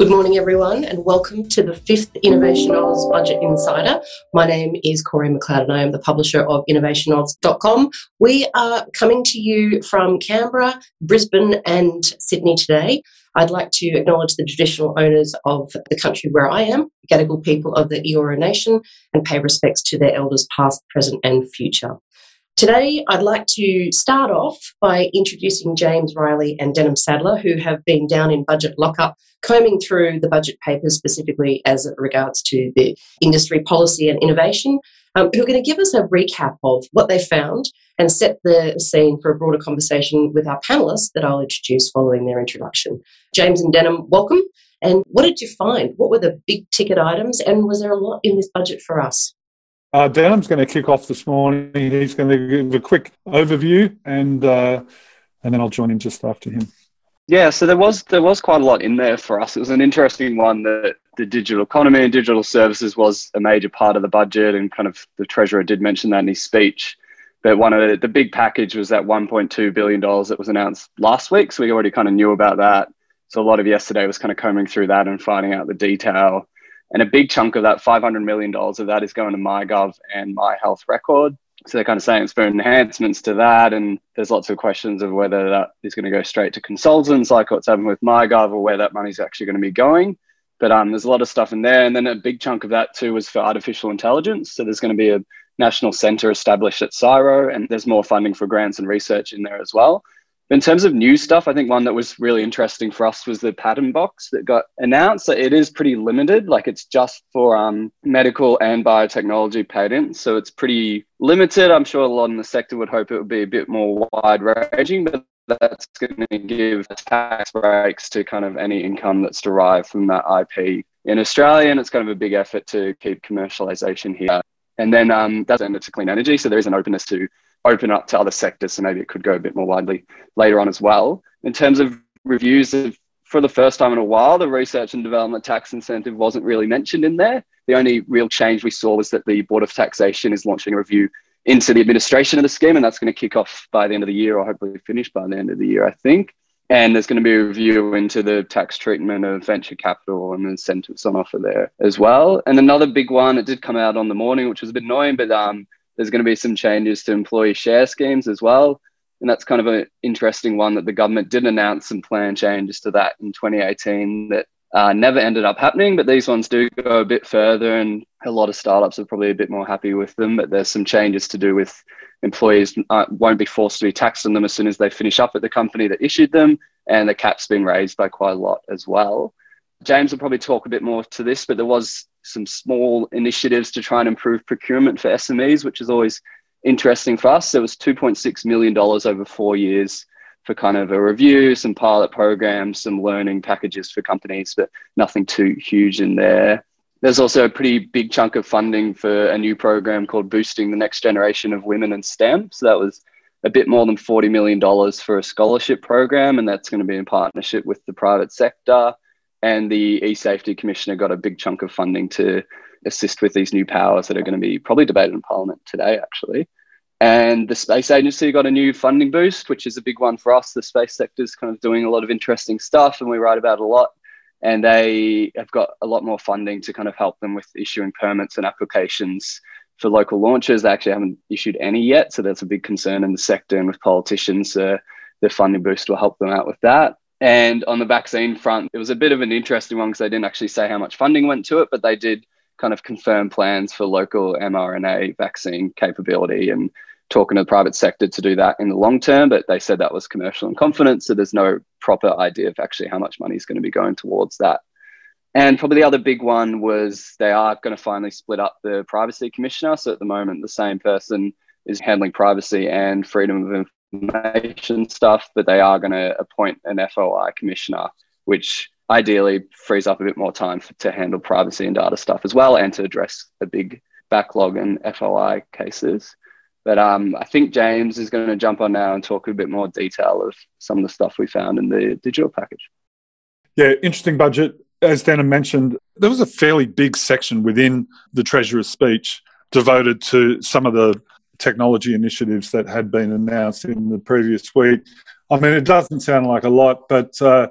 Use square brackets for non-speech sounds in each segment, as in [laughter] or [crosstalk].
Good morning, everyone, and welcome to the fifth InnovationAus Budget Insider. My name is Corrie McLeod, and I am the publisher of InnovationAus.com. We are coming to you from Canberra, Brisbane, and Sydney today. I'd like to acknowledge the traditional owners of the country where I am, the Gadigal people of the Eora Nation, and pay respects to their elders past, present, and future. Today, I'd like to start off by introducing James Riley and Denham Sadler, who have been down in budget lockup, combing through the budget papers specifically as it regards to the industry policy and innovation, um, who are going to give us a recap of what they found and set the scene for a broader conversation with our panelists that I'll introduce following their introduction. James and Denham, welcome. And what did you find? What were the big ticket items? And was there a lot in this budget for us? Uh, Denham's going to kick off this morning. He's going to give a quick overview, and uh, and then I'll join in just after him. Yeah, so there was there was quite a lot in there for us. It was an interesting one that the digital economy and digital services was a major part of the budget, and kind of the treasurer did mention that in his speech. But one of the, the big package was that 1.2 billion dollars that was announced last week, so we already kind of knew about that. So a lot of yesterday was kind of combing through that and finding out the detail. And a big chunk of that, $500 million of that, is going to MyGov and My Health Record. So they're kind of saying it's for enhancements to that. And there's lots of questions of whether that is going to go straight to consultants, like what's happened with MyGov, or where that money's actually going to be going. But um, there's a lot of stuff in there. And then a big chunk of that, too, was for artificial intelligence. So there's going to be a national center established at CSIRO, and there's more funding for grants and research in there as well. In terms of new stuff, I think one that was really interesting for us was the patent box that got announced. It is pretty limited, like it's just for um, medical and biotechnology patents. So it's pretty limited. I'm sure a lot in the sector would hope it would be a bit more wide ranging, but that's going to give tax breaks to kind of any income that's derived from that IP in Australia. And it's kind of a big effort to keep commercialization here. And then um, that's ended to clean energy. So there is an openness to open up to other sectors. So maybe it could go a bit more widely later on as well. In terms of reviews of for the first time in a while, the research and development tax incentive wasn't really mentioned in there. The only real change we saw was that the Board of Taxation is launching a review into the administration of the scheme, and that's going to kick off by the end of the year, or hopefully finish by the end of the year, I think. And there's going to be a review into the tax treatment of venture capital and incentives on offer there as well. And another big one, it did come out on the morning, which was a bit annoying, but um, there's going to be some changes to employee share schemes as well. And that's kind of an interesting one that the government did announce some plan changes to that in 2018 that uh, never ended up happening. But these ones do go a bit further, and a lot of startups are probably a bit more happy with them. But there's some changes to do with employees uh, won't be forced to be taxed on them as soon as they finish up at the company that issued them, and the cap's been raised by quite a lot as well. James will probably talk a bit more to this, but there was some small initiatives to try and improve procurement for SMEs, which is always interesting for us. There was $2.6 million over four years for kind of a review, some pilot programs, some learning packages for companies, but nothing too huge in there. There's also a pretty big chunk of funding for a new program called Boosting the Next Generation of Women in STEM. So that was a bit more than $40 million for a scholarship program, and that's going to be in partnership with the private sector and the e-safety commissioner got a big chunk of funding to assist with these new powers that are going to be probably debated in parliament today actually. And the space agency got a new funding boost which is a big one for us. The space sector is kind of doing a lot of interesting stuff and we write about a lot. And they have got a lot more funding to kind of help them with issuing permits and applications for local launches. They actually haven't issued any yet so that's a big concern in the sector and with politicians uh, the funding boost will help them out with that and on the vaccine front, it was a bit of an interesting one because they didn't actually say how much funding went to it, but they did kind of confirm plans for local mRNA vaccine capability and talking to the private sector to do that in the long term. But they said that was commercial in confidence. So there's no proper idea of actually how much money is going to be going towards that. And probably the other big one was they are going to finally split up the privacy commissioner. So at the moment, the same person is handling privacy and freedom of information stuff, but they are going to appoint an FOI commissioner, which ideally frees up a bit more time for, to handle privacy and data stuff as well and to address a big backlog in FOI cases. But um, I think James is going to jump on now and talk a bit more detail of some of the stuff we found in the digital package. Yeah, interesting budget. As Denham mentioned, there was a fairly big section within the Treasurer's speech devoted to some of the technology initiatives that had been announced in the previous week. I mean, it doesn't sound like a lot, but uh,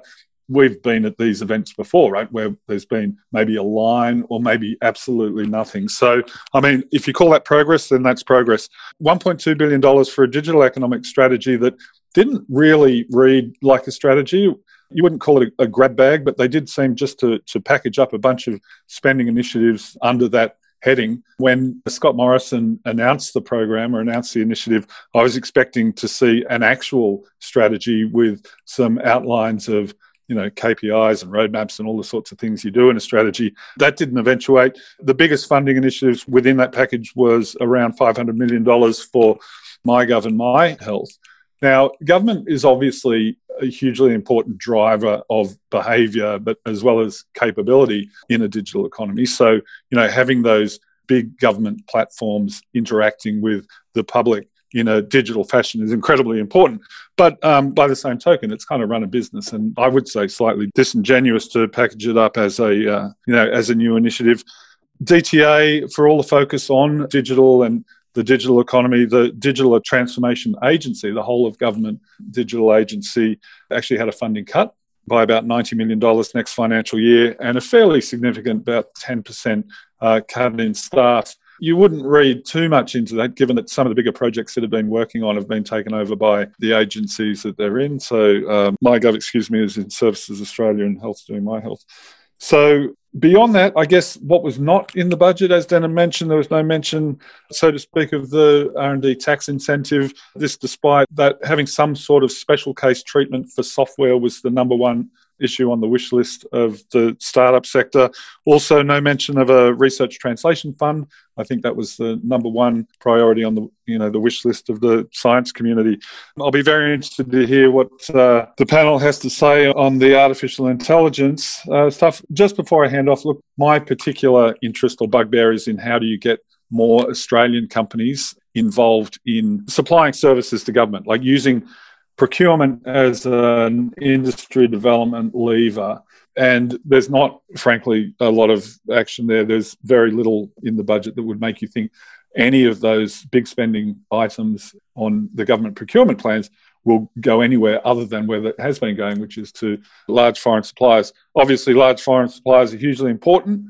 we've been at these events before, right, where there's been maybe a line or maybe absolutely nothing. So, I mean, if you call that progress, then that's progress. $1.2 billion for a digital economic strategy that didn't really read like a strategy. You wouldn't call it a, a grab bag, but they did seem just to, to package up a bunch of spending initiatives under that heading. When Scott Morrison announced the program or announced the initiative, I was expecting to see an actual strategy with some outlines of you know KPIs and roadmaps and all the sorts of things you do in a strategy. That didn't eventuate. The biggest funding initiatives within that package was around $500 million for MyGov and My Health. Now, government is obviously a hugely important driver of behavior, but as well as capability in a digital economy. So, you know, having those big government platforms interacting with the public in a digital fashion is incredibly important. But um, by the same token, it's kind of run a business, and I would say slightly disingenuous to package it up as a uh, you know as a new initiative. DTA for all the focus on digital and the digital economy, the Digital Transformation Agency, the whole of government digital agency, actually had a funding cut by about $90 million next financial year and a fairly significant, about 10% uh, cut in staff. You wouldn't read too much into that, given that some of the bigger projects that have been working on have been taken over by the agencies that they're in. So, um, MyGov, excuse me, is in Services Australia and Health doing My Health. So beyond that, I guess what was not in the budget, as Denham mentioned, there was no mention, so to speak, of the R&D tax incentive. This, despite that having some sort of special case treatment for software was the number one issue on the wish list of the startup sector. Also, no mention of a research translation fund. I think that was the number one priority on the you know the wish list of the science community. I'll be very interested to hear what uh, the panel has to say on the artificial intelligence uh, stuff. Just before I hand off, look, my particular interest or bugbear is in how do you get more Australian companies involved in supplying services to government, like using procurement as an industry development lever. And there's not, frankly, a lot of action there. There's very little in the budget that would make you think any of those big spending items on the government procurement plans will go anywhere other than where it has been going, which is to large foreign suppliers. Obviously, large foreign suppliers are hugely important,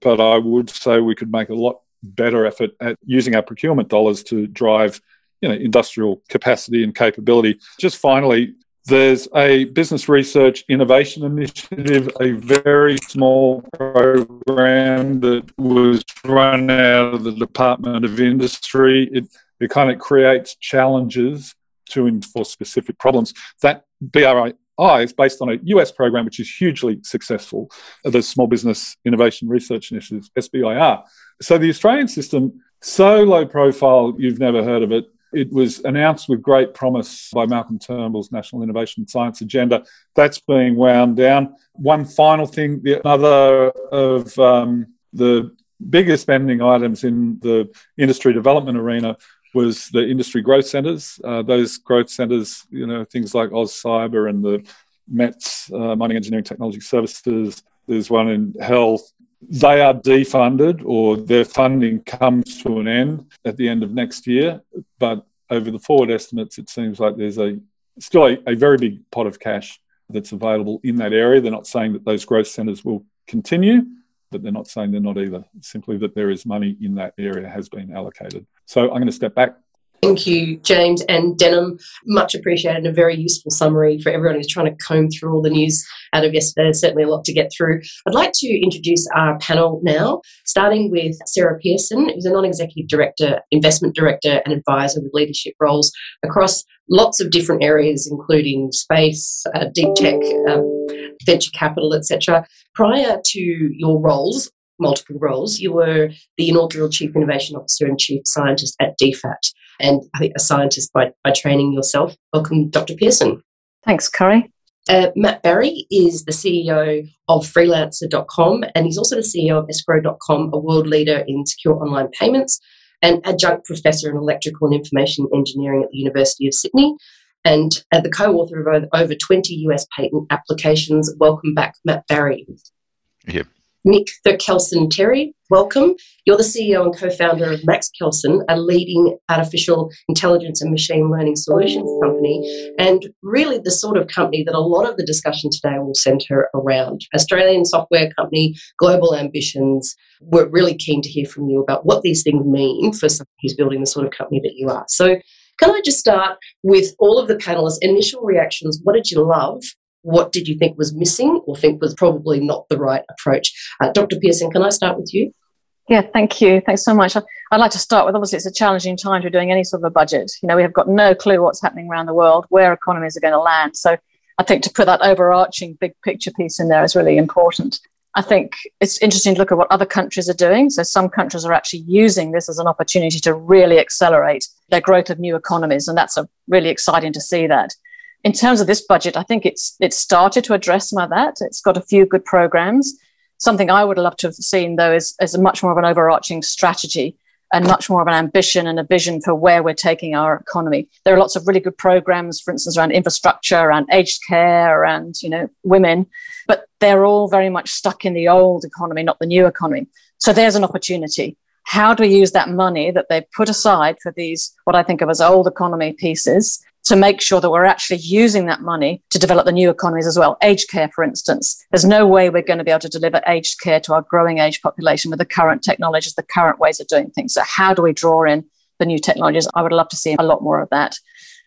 but I would say we could make a lot better effort at using our procurement dollars to drive you know, industrial capacity and capability. Just finally, there's a business research innovation initiative, a very small program that was run out of the Department of Industry. It, it kind of creates challenges to enforce specific problems. That BRI is based on a US program which is hugely successful, the Small Business Innovation Research Initiative, SBIR. So the Australian system, so low profile, you've never heard of it. It was announced with great promise by Malcolm Turnbull's National Innovation Science Agenda. That's being wound down. One final thing, the other of um, the biggest spending items in the industry development arena was the industry growth centres. Uh, those growth centres, you know, things like AusCyber and the METS, uh, Mining Engineering Technology Services. There's one in health, they are defunded or their funding comes to an end at the end of next year. But over the forward estimates, it seems like there's a still a, a very big pot of cash that's available in that area. They're not saying that those growth centres will continue, but they're not saying they're not either. Simply that there is money in that area has been allocated. So I'm going to step back Thank you, James and Denham. Much appreciated and a very useful summary for everyone who's trying to comb through all the news out of yesterday. There's certainly a lot to get through. I'd like to introduce our panel now, starting with Sarah Pearson, who's a non executive director, investment director, and advisor with leadership roles across lots of different areas, including space, uh, deep tech, um, venture capital, etc. Prior to your roles, multiple roles, you were the inaugural Chief Innovation Officer and Chief Scientist at DFAT and I think a scientist by, by training yourself. Welcome, Dr. Pearson. Thanks, Corrie. Uh, Matt Barrie is the CEO of freelancer.com and he's also the CEO of escrow.com, a world leader in secure online payments and adjunct professor in electrical and information engineering at the University of Sydney and uh, the co author of over 20 US patent applications. Welcome back, Matt Barrie. Yeah, Nick Kelson Terry, welcome. You're the CEO and co founder of Max Kelsen, a leading artificial intelligence and machine learning solutions company, and really the sort of company that a lot of the discussion today will centre around. Australian software company, global ambitions. We're really keen to hear from you about what these things mean for someone who's building the sort of company that you are. So, can I just start with all of the panelists' initial reactions? What did you love? What did you think was missing or think was probably not the right approach? Uh, Dr. Pearson, can I start with you? Yeah, thank you. Thanks so much. I'd like to start with obviously it's a challenging time to be doing any sort of a budget. You know, we have got no clue what's happening around the world, where economies are going to land. So I think to put that overarching big picture piece in there is really important. I think it's interesting to look at what other countries are doing. So some countries are actually using this as an opportunity to really accelerate their growth of new economies, and that's really exciting to see that in terms of this budget, I think it's it's started to address some of that. It's got a few good programs. Something I would love to have seen, though, is, is much more of an overarching strategy and much more of an ambition and a vision for where we're taking our economy. There are lots of really good programs, for instance, around infrastructure, around aged care, around you know women, but they're all very much stuck in the old economy, not the new economy. So there's an opportunity. How do we use that money that they've put aside for these, what I think of as old economy pieces, to make sure that we're actually using that money to develop the new economies as well. Aged care, for instance. There's no way we're going to be able to deliver aged care to our growing age population with the current technologies, the current ways of doing things. So, how do we draw in the new technologies? I would love to see a lot more of that.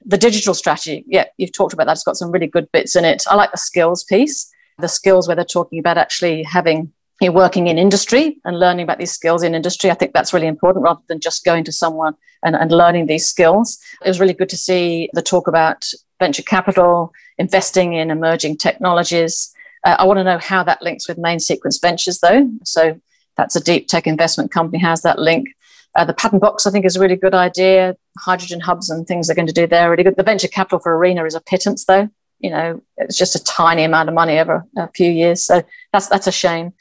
The digital strategy, yeah, you've talked about that. It's got some really good bits in it. I like the skills piece, the skills where they're talking about actually having you're working in industry and learning about these skills in industry. I think that's really important rather than just going to someone and, and learning these skills. It was really good to see the talk about venture capital, investing in emerging technologies. Uh, I want to know how that links with main sequence ventures, though. So that's a deep tech investment company, has that link. Uh, the patent box, I think, is a really good idea. Hydrogen hubs and things they're going to do there really good. The venture capital for Arena is a pittance, though. You know, it's just a tiny amount of money over a few years. So that's that's a shame.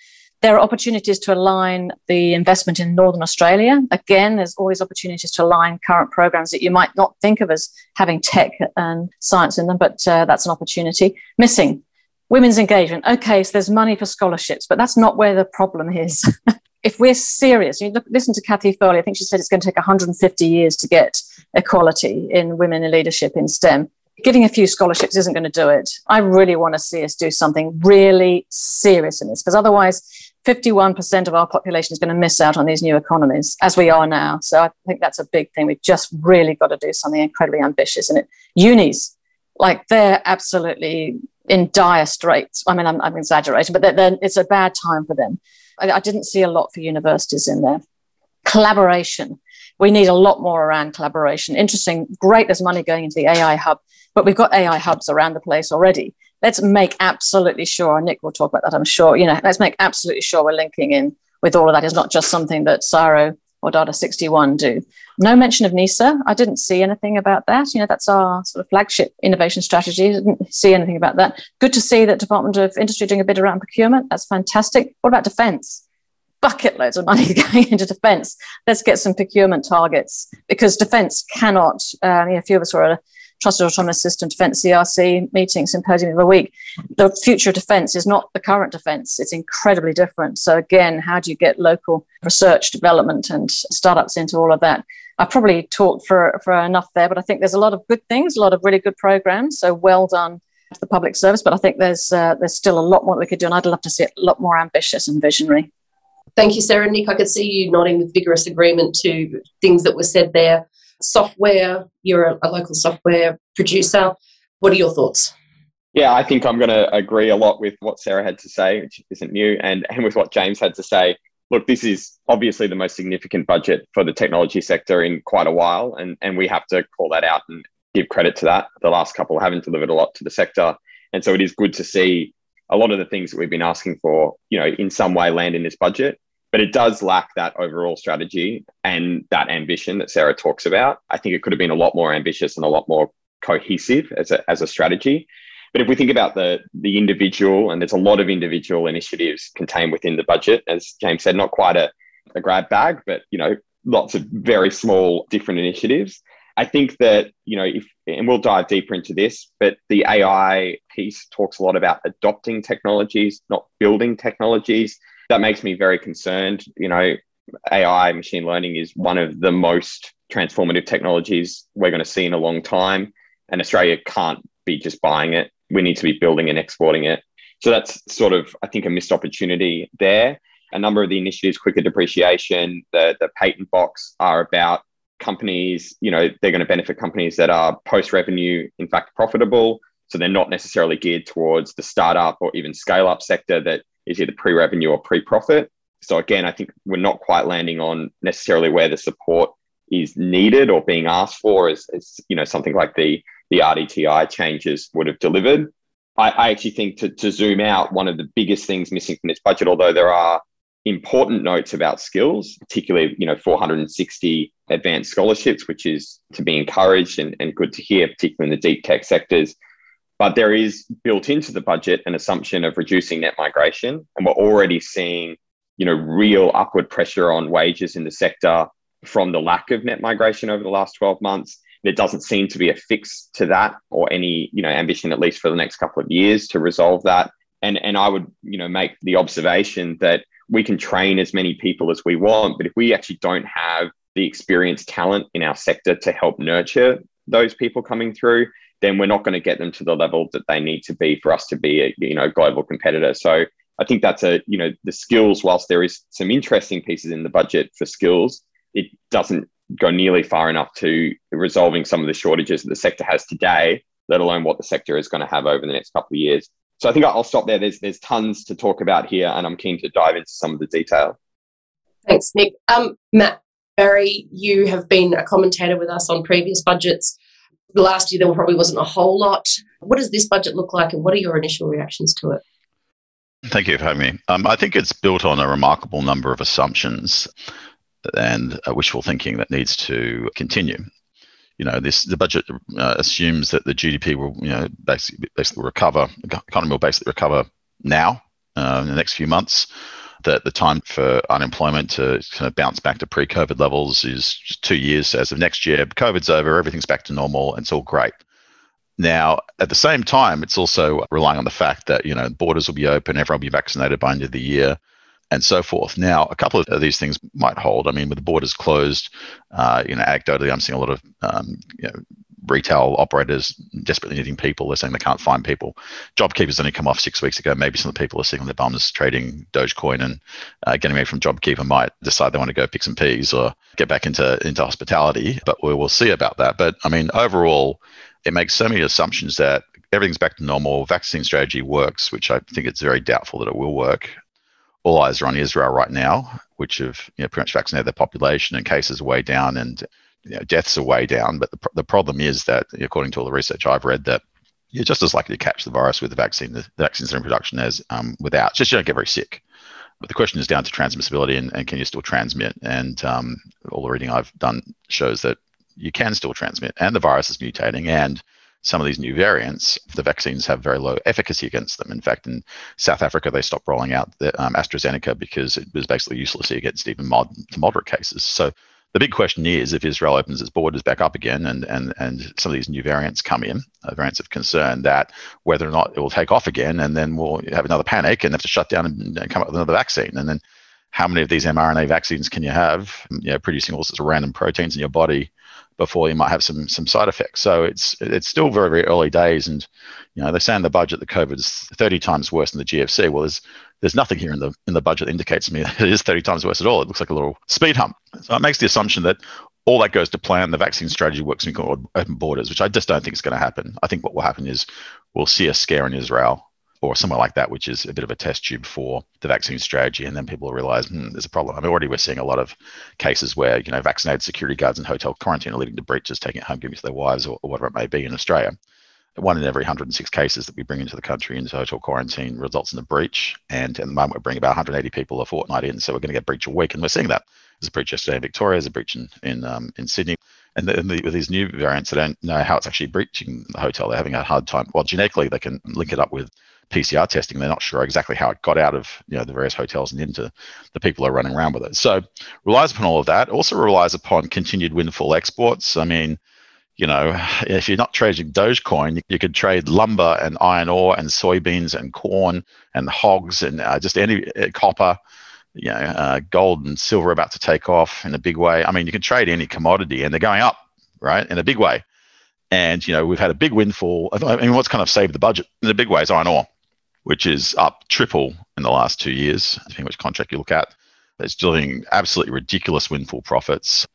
There are opportunities to align the investment in Northern Australia. Again, there's always opportunities to align current programs that you might not think of as having tech and science in them, but uh, that's an opportunity. Missing women's engagement. Okay, so there's money for scholarships, but that's not where the problem is. [laughs] if we're serious, you look, listen to Cathy Foley, I think she said it's going to take 150 years to get equality in women in leadership in STEM giving a few scholarships isn't going to do it. I really want to see us do something really serious in this because otherwise 51% of our population is going to miss out on these new economies as we are now. So I think that's a big thing. We've just really got to do something incredibly ambitious in it. Unis, like they're absolutely in dire straits. I mean, I'm, I'm exaggerating, but they're, they're, it's a bad time for them. I, I didn't see a lot for universities in there. Collaboration. We need a lot more around collaboration. Interesting, great, there's money going into the AI hub, but we've got AI hubs around the place already let's make absolutely sure, Nick will talk about that, I'm sure, you know, let's make absolutely sure we're linking in with all of that. It's not just something that CSIRO or Data 61 do. No mention of NISA. I didn't see anything about that. You know, that's our sort of flagship innovation strategy. Didn't see anything about that. Good to see that Department of Industry doing a bit around procurement. That's fantastic. What about defence? Bucket loads of money [laughs] going into defence. Let's get some procurement targets because defence cannot. Um, you know, a few of us were a Trusted Autonomous System Defence CRC meeting symposium of the week. The future of defence is not the current defence, it's incredibly different. So, again, how do you get local research, development, and startups into all of that? I probably talked for, for enough there, but I think there's a lot of good things, a lot of really good programs. So, well done to the public service. But I think there's, uh, there's still a lot more we could do, and I'd love to see it a lot more ambitious and visionary. Thank you, Sarah. Nick, I could see you nodding with vigorous agreement to things that were said there software, you're a, a local software producer. What are your thoughts? Yeah, I think I'm going to agree a lot with what Sarah had to say, which isn't new, and, and with what James had to say. Look, this is obviously the most significant budget for the technology sector in quite a while, and, and we have to call that out and give credit to that. The last couple haven't delivered a lot to the sector. And so it is good to see a lot of the things that we've been asking for, you know, in some way land in this budget but it does lack that overall strategy and that ambition that Sarah talks about. I think it could have been a lot more ambitious and a lot more cohesive as a, as a strategy. But if we think about the the individual, and there's a lot of individual initiatives contained within the budget, as James said, not quite a, a grab bag, but you know, lots of very small different initiatives. I think that, you know, if and we'll dive deeper into this, but the AI piece talks a lot about adopting technologies, not building technologies that makes me very concerned. You know, AI, machine learning is one of the most transformative technologies we're going to see in a long time. And Australia can't be just buying it. We need to be building and exporting it. So that's sort of, I think, a missed opportunity there. A number of the initiatives, quicker depreciation, the, the patent box are about companies, you know, they're going to benefit companies that are post revenue, in fact, profitable. So they're not necessarily geared towards the startup or even scale up sector that is either pre revenue or pre profit. So again, I think we're not quite landing on necessarily where the support is needed or being asked for as, as you know something like the the RDTI changes would have delivered. I, I actually think to, to zoom out, one of the biggest things missing from this budget, although there are important notes about skills, particularly, you know, 460 advanced scholarships, which is to be encouraged and, and good to hear, particularly in the deep tech sectors. But there is built into the budget an assumption of reducing net migration. And we're already seeing, you know, real upward pressure on wages in the sector from the lack of net migration over the last 12 months. There doesn't seem to be a fix to that or any, you know, ambition, at least for the next couple of years, to resolve that. And, and I would, you know, make the observation that we can train as many people as we want, but if we actually don't have the experienced talent in our sector to help nurture those people coming through, then we're not going to get them to the level that they need to be for us to be a you know global competitor. So I think that's a you know the skills. Whilst there is some interesting pieces in the budget for skills, it doesn't go nearly far enough to resolving some of the shortages that the sector has today, let alone what the sector is going to have over the next couple of years. So I think I'll stop there. There's there's tons to talk about here, and I'm keen to dive into some of the detail. Thanks, Nick. Um, Matt Barrie, you have been a commentator with us on previous budgets. Last year there probably wasn't a whole lot. What does this budget look like, and what are your initial reactions to it? Thank you for having me. Um, I think it's built on a remarkable number of assumptions and wishful thinking that needs to continue you know, this the budget uh, assumes that the GDP will, you know, basically, basically recover, the economy will basically recover now uh, in the next few months. That the time for unemployment to kind of bounce back to pre-COVID levels is two years as of next year. COVID's over, everything's back to normal, and it's all great. Now, at the same time, it's also relying on the fact that you know borders will be open, everyone will be vaccinated by the end of the year and so forth. Now, a couple of these things might hold. I mean, with the borders closed, uh, you know, anecdotally, I'm seeing a lot of um, you know, retail operators desperately needing people. They're saying they can't find people. JobKeeper's only come off six weeks ago. Maybe some of the people are sitting on their bums trading Dogecoin and uh, getting away from JobKeeper might decide they want to go pick some peas or get back into into hospitality. But we will see about that. But I mean, overall, it makes so many assumptions that everything's back to normal. Vaccine strategy works, which I think it's very doubtful that it will work all eyes are on Israel right now, which have you know, pretty much vaccinated their population and cases are way down and you know, deaths are way down. But the, the problem is that, according to all the research I've read, that you're just as likely to catch the virus with the vaccine, the, the vaccines in production as um, without. It's just you don't get very sick. But the question is down to transmissibility and, and can you still transmit? And um, all the reading I've done shows that you can still transmit and the virus is mutating and some of these new variants, the vaccines have very low efficacy against them. In fact, in South Africa, they stopped rolling out the um, AstraZeneca because it was basically useless against even mod- moderate cases. So the big question is if Israel opens its borders back up again and, and, and some of these new variants come in, uh, variants of concern, that whether or not it will take off again, and then we'll have another panic and have to shut down and, and come up with another vaccine. And then how many of these mRNA vaccines can you have, you know, producing all sorts of random proteins in your body before you might have some some side effects. So it's it's still very very early days, and you know they say in the budget that COVID is 30 times worse than the GFC. Well, there's there's nothing here in the in the budget that indicates to me [laughs] that it is 30 times worse at all. It looks like a little speed hump. So it makes the assumption that all that goes to plan. The vaccine strategy works in open borders, which I just don't think is going to happen. I think what will happen is we'll see a scare in Israel or somewhere like that, which is a bit of a test tube for the vaccine strategy. And then people realize hmm, there's a problem. I mean, already we're seeing a lot of cases where, you know, vaccinated security guards in hotel quarantine are leading to breaches, taking it home, giving it to their wives or, or whatever it may be in Australia. One in every 106 cases that we bring into the country into hotel quarantine results in a breach. And at the moment, we're bringing about 180 people a fortnight in. So we're going to get breach a week. And we're seeing that. There's a breach yesterday in Victoria, there's a breach in, in, um, in Sydney. And, the, with these new variants, they don't know how it's actually breaching the hotel. They're having a hard time. Well, genetically, they can link it up with PCR testing. They're not sure exactly how it got out of you know the various hotels and into the people are running around with it. So relies upon all of that. Also relies upon continued windfall exports. I mean, you know, [sighs] if you're not trading Dogecoin, you could trade lumber and iron ore and soybeans and corn and hogs and uh, just any uh, copper. you know, uh, gold and silver about to take off in a big way. I mean, you can trade any commodity and they're going up, right, in a big way. And, you know, we've had a big windfall. I mean, what's kind of saved the budget in a big way is iron ore, which is up triple in the last two years, depending which contract you look at. It's delivering absolutely ridiculous windfall profits.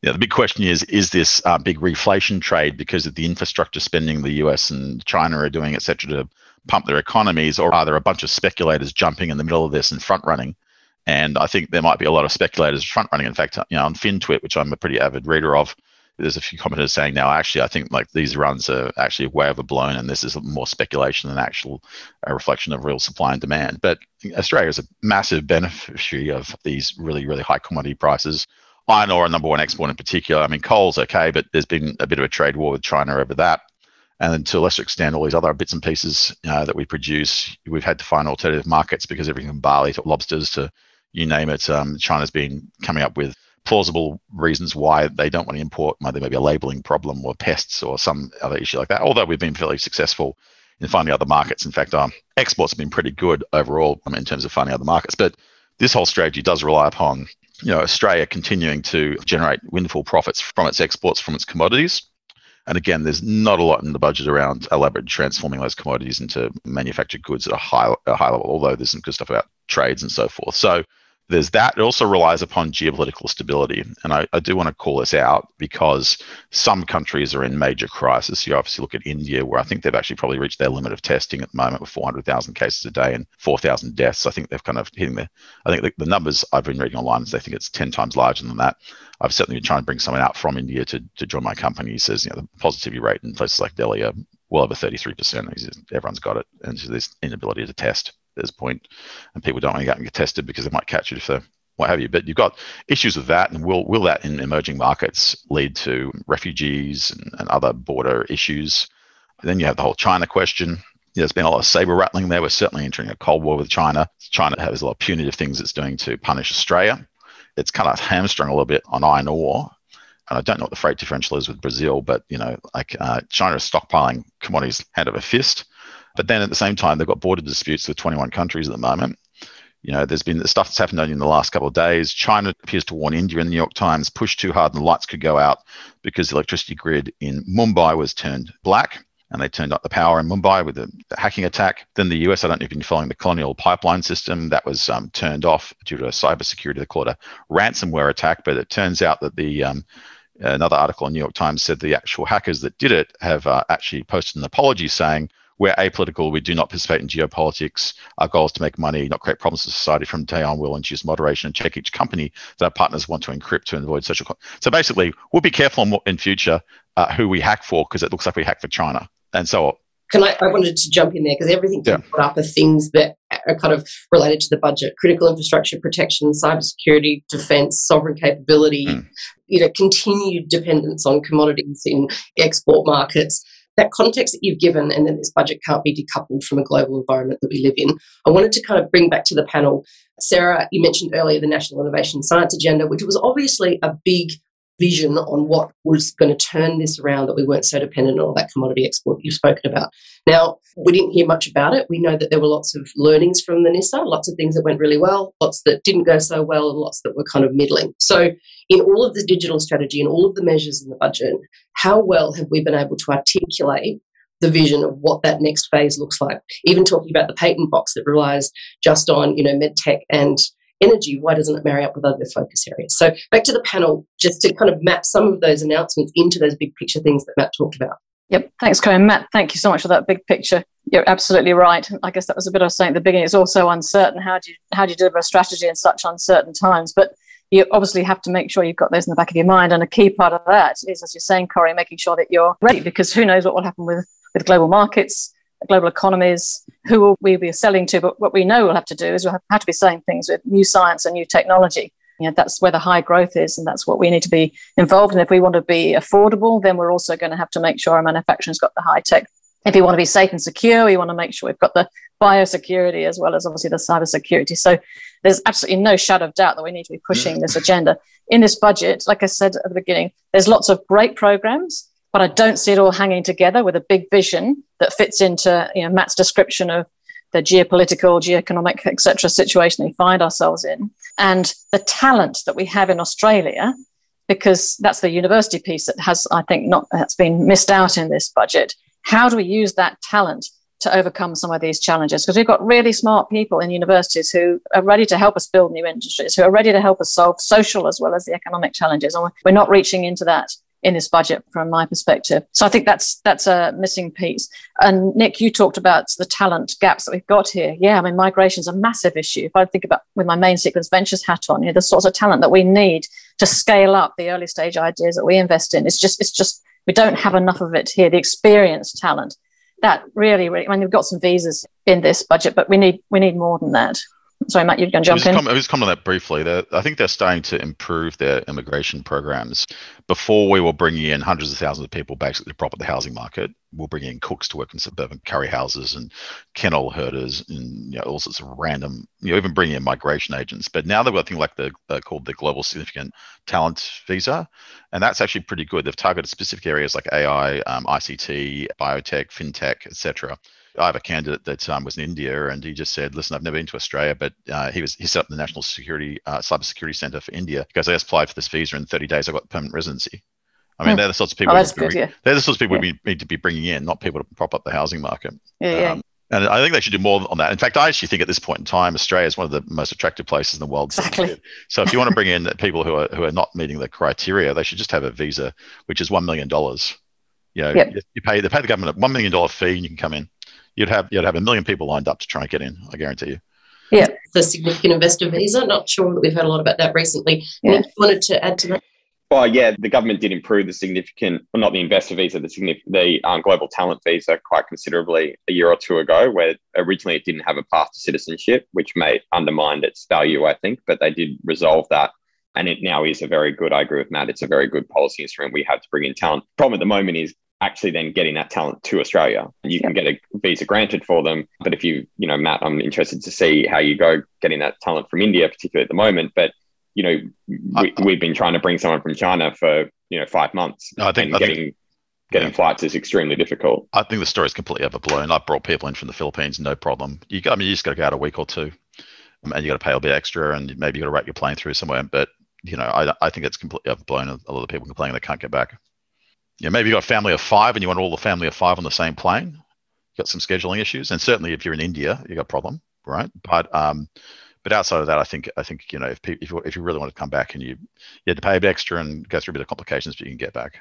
You know, the big question is is this uh, big reflation trade because of the infrastructure spending the US and China are doing, et cetera, to pump their economies, or are there a bunch of speculators jumping in the middle of this and front running? And I think there might be a lot of speculators front running. In fact, you know, on FinTwit, which I'm a pretty avid reader of, there's a few commenters saying now, actually, I think like these runs are actually way overblown, and this is more speculation than actual a reflection of real supply and demand. But Australia is a massive beneficiary of these really, really high commodity prices. Iron ore, number one export in particular. I mean, coal's okay, but there's been a bit of a trade war with China over that. And then to a lesser extent, all these other bits and pieces uh, that we produce, we've had to find alternative markets because everything from barley to lobsters to you name it, um, China's been coming up with plausible reasons why they don't want to import. There may be a labeling problem or pests or some other issue like that. Although we've been fairly successful in finding other markets. In fact, our exports have been pretty good overall um, in terms of finding other markets. But this whole strategy does rely upon you know Australia continuing to generate windfall profits from its exports from its commodities. And again, there's not a lot in the budget around elaborate transforming those commodities into manufactured goods at a high, a high level, although there's some good stuff about trades and so forth. So there's that. It also relies upon geopolitical stability. And I, I, do want to call this out because some countries are in major crisis. You obviously look at India, where I think they've actually probably reached their limit of testing at the moment with 400,000 cases a day and 4,000 deaths. I think they've kind of hitting the, I think the, the numbers I've been reading online, is they think it's 10 times larger than that. I've certainly been trying to bring someone out from India to, to join my company. He says, you know, the positivity rate in places like Delhi are well over 33%. Everyone's got it. And so there's inability to test this point, and people don't want to go and get tested because they might catch you for what have you. But you've got issues with that, and will will that in emerging markets lead to refugees and, and other border issues? And then you have the whole China question. There's been a lot of saber rattling there. We're certainly entering a cold war with China. China has a lot of punitive things it's doing to punish Australia. It's kind of hamstrung a little bit on iron ore. And I don't know what the freight differential is with Brazil, but you know, like uh, China is stockpiling commodities hand over fist. But then at the same time, they've got border disputes with 21 countries at the moment. You know, there's been the stuff that's happened only in the last couple of days. China appears to warn India in the New York Times push too hard and the lights could go out because the electricity grid in Mumbai was turned black and they turned up the power in Mumbai with the, hacking attack. Then the US, I don't know if you've been following the colonial pipeline system, that was um, turned off due to a cybersecurity, they call it a ransomware attack. But it turns out that the um, another article in New York Times said the actual hackers that did it have uh, actually posted an apology saying, we're apolitical. We do not participate in geopolitics. Our goal is to make money, not create problems to society. From day on, we'll introduce moderation and check each company that our partners want to encrypt to avoid social. Co- so basically, we'll be careful in future uh, who we hack for because it looks like we hack for China and so on. can I, I wanted to jump in there because everything yeah. put up are things that are kind of related to the budget critical infrastructure protection cybersecurity defense sovereign capability mm. you know continued dependence on commodities in export markets that context that you've given and that this budget can't be decoupled from a global environment that we live in. I wanted to kind of bring back to the panel. Sarah, you mentioned earlier the National Innovation Science Agenda, which was obviously a big vision on what was going to turn this around that we weren't so dependent on all that commodity export you've spoken about. Now, we didn't hear much about it. We know that there were lots of learnings from the NISA, lots of things that went really well, lots that didn't go so well, and lots that were kind of middling. So, in all of the digital strategy and all of the measures in the budget, how well have we been able to articulate the vision of what that next phase looks like? Even talking about the patent box that relies just on, you know, medtech and energy, why doesn't it marry up with other focus areas? So back to the panel, just to kind of map some of those announcements into those big picture things that Matt talked about. Yep, thanks, Cohen. Matt, thank you so much for that big picture. You're absolutely right. I guess that was a bit was saying at the beginning. It's also uncertain. How do you how do you deliver a strategy in such uncertain times? But you obviously have to make sure you've got those in the back of your mind. And a key part of that is, as you're saying, Corrie, making sure that you're ready because who knows what will happen with, with global markets, global economies, who will we be selling to? But what we know we'll have to do is we'll have to be selling things with new science and new technology. You know, that's where the high growth is, and that's what we need to be involved in. If we want to be affordable, then we're also going to have to make sure our manufacturing's got the high tech. If we want to be safe and secure, we want to make sure we've got the biosecurity as well as obviously the cybersecurity. So there's absolutely no shadow of doubt that we need to be pushing mm. this agenda. In this budget, like I said at the beginning, there's lots of great programs but I don't see it all hanging together with a big vision that fits into you know, Matt's description of the geopolitical, geoeconomic, etc. situation we find ourselves in, and the talent that we have in Australia, because that's the university piece that has, I think, not that's been missed out in this budget. How do we use that talent to overcome some of these challenges? Because we've got really smart people in universities who are ready to help us build new industries, who are ready to help us solve social as well as the economic challenges, and we're not reaching into that in this budget from my perspective. So I think that's that's a missing piece. And Nick, you talked about the talent gaps that we've got here. Yeah, I mean migration is a massive issue. If I think about with my main sequence ventures hat on, you know, the sorts of talent that we need to scale up the early stage ideas that we invest in. It's just it's just we don't have enough of it here. The experienced talent that really, really. I mean, we've got some visas in this budget, but we need we need more than that. Sorry, Matt, you're going to jump in. I was comment on that briefly. They're, I think they're starting to improve their immigration programs. Before we were bringing in hundreds of thousands of people basically to prop up the housing market. We'll bring in cooks to work in suburban curry houses and kennel herders and you know, all sorts of random, you know, even bringing in migration agents. But now they've got things like the uh, called the Global Significant Talent Visa, and that's actually pretty good. They've targeted specific areas like AI, um, ICT, biotech, fintech, etc. I have a candidate that um, was in India, and he just said, "Listen, I've never been to Australia, but uh, he was he set up the National Security uh, Cyber Security Center for India because I applied for this visa in 30 days. I got permanent residency. I mean, hmm. they're the sorts of people. Oh, that's good, yeah. They're the sorts of people yeah. we need to be bringing in, not people to prop up the housing market. Yeah, yeah. Um, and I think they should do more on that. In fact, I actually think at this point in time, Australia is one of the most attractive places in the world. Exactly. So if you want to bring in people who are who are not meeting the criteria, they should just have a visa, which is one million dollars. You know, yep. you pay they pay the government a one million dollar fee, and you can come in you'd have you'd have a million people lined up to try and get in. I guarantee you. Yeah, the significant investor visa. Not sure that we've heard a lot about that recently. Yeah. Nick, wanted to add to that. Well, yeah, the government did improve the significant, well, not the investor visa, the significant, the um, global talent visa quite considerably a year or two ago, where originally it didn't have a path to citizenship, which may undermine its value, I think, but they did resolve that. And it now is a very good, I agree with Matt, it's a very good policy instrument we have to bring in talent. Problem at the moment is actually then getting that talent to Australia. You can get a visa granted for them. But if you, you know, Matt, I'm interested to see how you go getting that talent from India, particularly at the moment. But, you know, we, have been trying to bring someone from China for, you know, five months. I think, I getting, think, getting yeah. flights is extremely difficult. I think the story is completely overblown. I've brought people in from the Philippines, no problem. You, I mean, you just got to go out a week or two um, and you got to pay a bit extra and maybe you got to rate your plane through somewhere. But, you know, I, I think it's completely overblown. A lot of people complaining they can't get back know, maybe you've got a family of five and you want all the family of five on the same plane. You've got some scheduling issues, and certainly if you're in India, you've got a problem, right? But um, but outside of that, I think I think you know if if you, if you really want to come back and you you had to pay a bit extra and go through a bit of complications, but you can get back.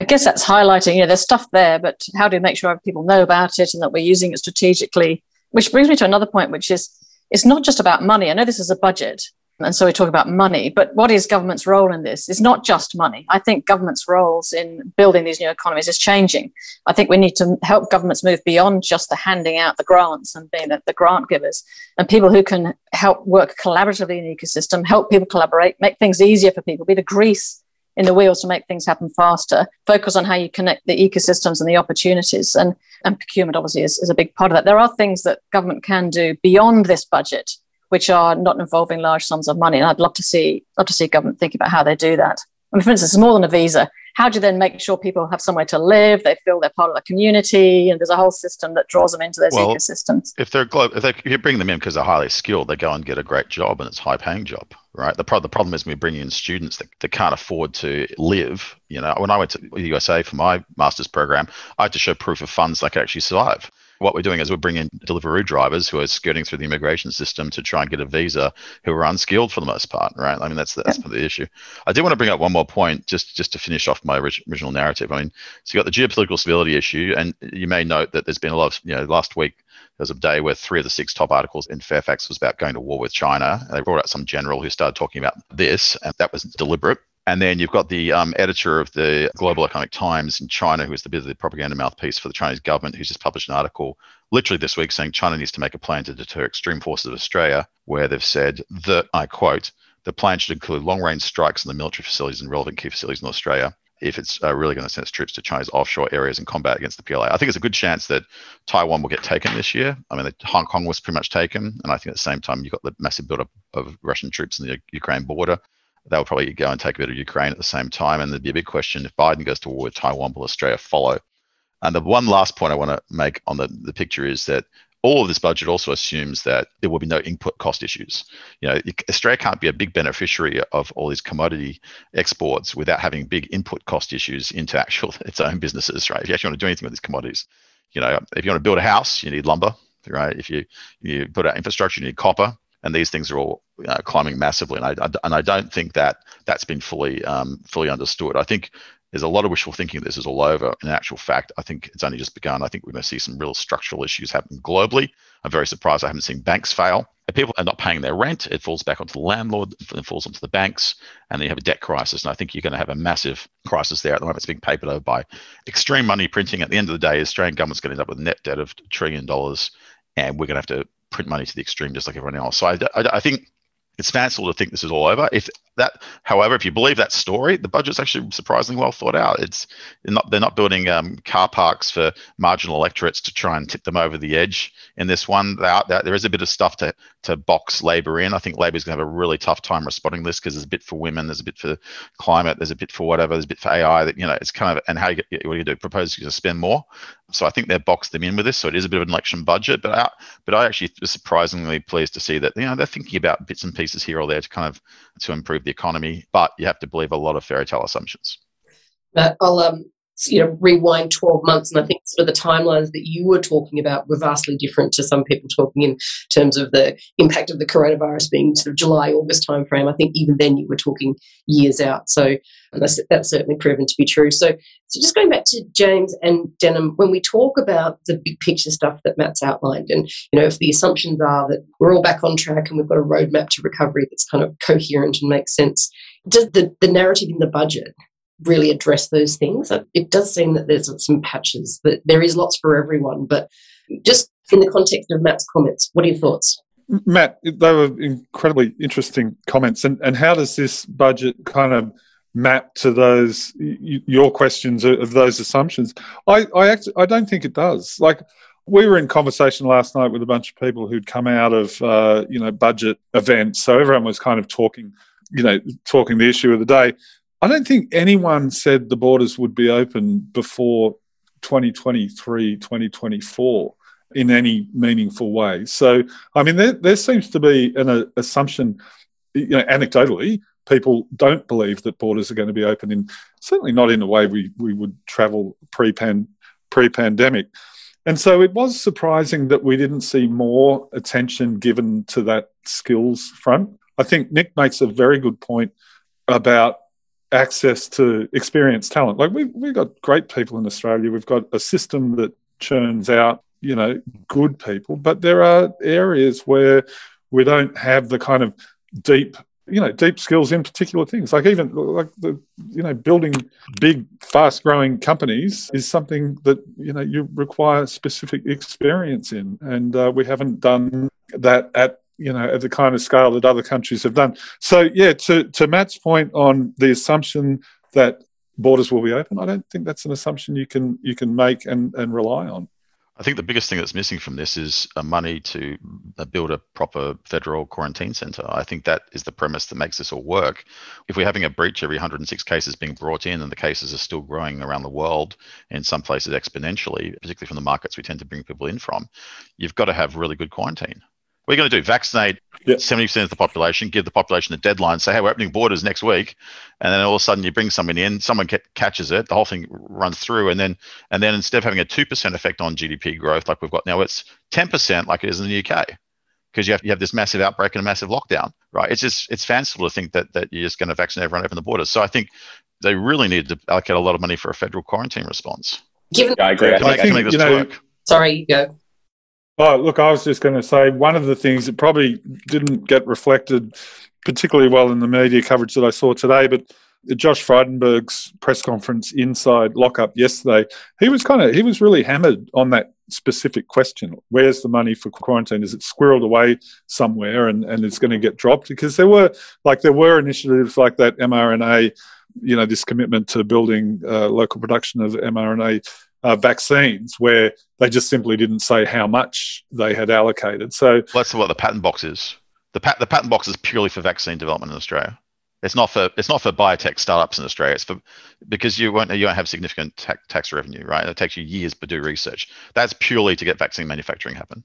I guess that's highlighting, you know, there's stuff there, but how do we make sure people know about it and that we're using it strategically? Which brings me to another point, which is it's not just about money. I know this is a budget, and so we talk about money, but what is government's role in this? It's not just money. I think government's roles in building these new economies is changing. I think we need to help governments move beyond just the handing out the grants and being the, the grant givers and people who can help work collaboratively in the ecosystem, help people collaborate, make things easier for people, be the grease in the wheels to make things happen faster, focus on how you connect the ecosystems and the opportunities. And, and procurement obviously is, is a big part of that. There are things that government can do beyond this budget which are not involving large sums of money. And I'd love to see love to see government thinking about how they do that. I mean, for instance, it's more than a visa. How do you then make sure people have somewhere to live? They feel they're part of the community, and there's a whole system that draws them into those well, ecosystems. If they're if, they, if you bring them in because they're highly skilled, they go and get a great job, and it's a high paying job, right? The, pro- the problem is we bring in students that, that can't afford to live. You know, when I went to the USA for my master's program, I had to show proof of funds that I could actually survive. What we're doing is we're bringing Deliveroo drivers who are skirting through the immigration system to try and get a visa who are unskilled for the most part, right? I mean, that's that's yeah. the issue. I do want to bring up one more point just just to finish off my original narrative. I mean, so you got the geopolitical stability issue, and you may note that there's been a lot of, you know, last week there was a day where three of the six top articles in Fairfax was about going to war with China. They brought out some general who started talking about this, and that was deliberate. And then you've got the um, editor of the Global Economic Times in China, who is the bit of the propaganda mouthpiece for the Chinese government, who's just published an article literally this week saying China needs to make a plan to deter extreme forces of Australia, where they've said that, I quote, the plan should include long range strikes on the military facilities and relevant key facilities in Australia if it's uh, really going to send its troops to China's offshore areas in combat against the PLA. I think it's a good chance that Taiwan will get taken this year. I mean, Hong Kong was pretty much taken, and I think at the same time you've got the massive buildup of Russian troops in the Ukraine border they'll probably go and take a bit of Ukraine at the same time. And there'd be a big question if Biden goes to war with Taiwan, will Australia follow? And the one last point I want to make on the, the picture is that all of this budget also assumes that there will be no input cost issues. You know, Australia can't be a big beneficiary of all these commodity exports without having big input cost issues into actual [laughs] its own businesses, right? If you actually want to do anything with these commodities, you know, if you want to build a house, you need lumber, right? If you you put out infrastructure, you need copper, and these things are all uh, climbing massively. And I, and I don't think that that's been fully um, fully understood. I think there's a lot of wishful thinking that this is all over. In actual fact, I think it's only just begun. I think we're going to see some real structural issues happen globally. I'm very surprised I haven't seen banks fail. If people are not paying their rent, it falls back onto the landlord, it falls onto the banks, and then you have a debt crisis. And I think you're going to have a massive crisis there. At the moment, it's being papered over by extreme money printing. At the end of the day, Australian government's going to end up with a net debt of a trillion dollars, and we're going to have to print money to the extreme just like everyone else. So I, I, I think it's fanciful to think this is all over. If that, however, if you believe that story, the budget's actually surprisingly well thought out. It's they're not they're not building um, car parks for marginal electorates to try and tip them over the edge. In this one, there, there is a bit of stuff to to box Labor in. I think Labor's going to have a really tough time responding to this because there's a bit for women, there's a bit for climate, there's a bit for whatever, there's a bit for AI. That you know, it's kind of and how you what do you do? Propose to spend more. So I think they've boxed them in with this. So it is a bit of an election budget, but I, but I actually was surprisingly pleased to see that you know they're thinking about bits and pieces here or there to kind of to improve the economy. But you have to believe a lot of fairy tale assumptions. I'll um, you know rewind 12 months and i think sort of the timelines that you were talking about were vastly different to some people talking in terms of the impact of the coronavirus being sort of july august timeframe. I think even then you were talking years out. So that's, that's certainly proven to be true. So so just going back to james and denham when we talk about the big picture stuff that matt's outlined and you know if the assumptions are that we're all back on track and we've got a roadmap to recovery that's kind of coherent and makes sense does the, the narrative in the budget really address those things. It does seem that there's some patches, that there is lots for everyone. But just in the context of Matt's comments, what are your thoughts? Matt, they were incredibly interesting comments. And, and how does this budget kind of map to those your questions of those assumptions? I I, actually, I don't think it does. Like we were in conversation last night with a bunch of people who'd come out of uh, you know budget events, so everyone was kind of talking you know talking the issue of the day. I don't think anyone said the borders would be open before 2023, 2024 in any meaningful way. So, I mean, there, there seems to be an uh, assumption, you know, anecdotally, people don't believe that borders are going to be open in certainly not in the way we, we would travel pre-pan, pre-pandemic. And so it was surprising that we didn't see more attention given to that skills front. I think Nick makes a very good point about access to experienced talent. Like we've, we've got great people in Australia. We've got a system that churns out, you know, good people, but there are areas where we don't have the kind of deep, you know, deep skills in particular things. Like even like the, you know, building big, fast growing companies is something that, you know, you require specific experience in. And uh, we haven't done that at you know, at the kind of scale that other countries have done. So, yeah, to, to Matt's point on the assumption that borders will be open, I don't think that's an assumption you can you can make and, and rely on. I think the biggest thing that's missing from this is money to uh, build a proper federal quarantine centre. I think that is the premise that makes this all work. If we're having a breach every 106 cases being brought in and the cases are still growing around the world, in some places exponentially, particularly from the markets we tend to bring people in from, you've got to have really good quarantine. What are going to do? Vaccinate yep. 70% of the population, give the population a deadline, say, hey, we're opening borders next week. And then all of a sudden you bring someone in, someone catches it, the whole thing runs through. And then, and then instead of having a 2% effect on GDP growth like we've got now, it's 10% like it is in the UK because you have, you have this massive outbreak and a massive lockdown, right? It's just, it's fanciful to think that, that you're just going to vaccinate everyone open the borders. So I think they really need to allocate a lot of money for a federal quarantine response. Given, yeah, I agree. I, I think, you know, work. Sorry, go. Oh, look, I was just going to say one of the things that probably didn't get reflected particularly well in the media coverage that I saw today, but Josh Frydenberg's press conference inside lockup yesterday, he was kind of he was really hammered on that specific question: Where's the money for quarantine? Is it squirreled away somewhere and and it's going to get dropped? Because there were like there were initiatives like that mRNA, you know, this commitment to building uh, local production of mRNA uh, vaccines where they just simply didn't say how much they had allocated. So well, that's what the patent box is. The, pat- the patent box is purely for vaccine development in Australia. It's not for it's not for biotech startups in Australia. It's for because you won't you won't have significant ta- tax revenue, right? It takes you years to do research. That's purely to get vaccine manufacturing happen.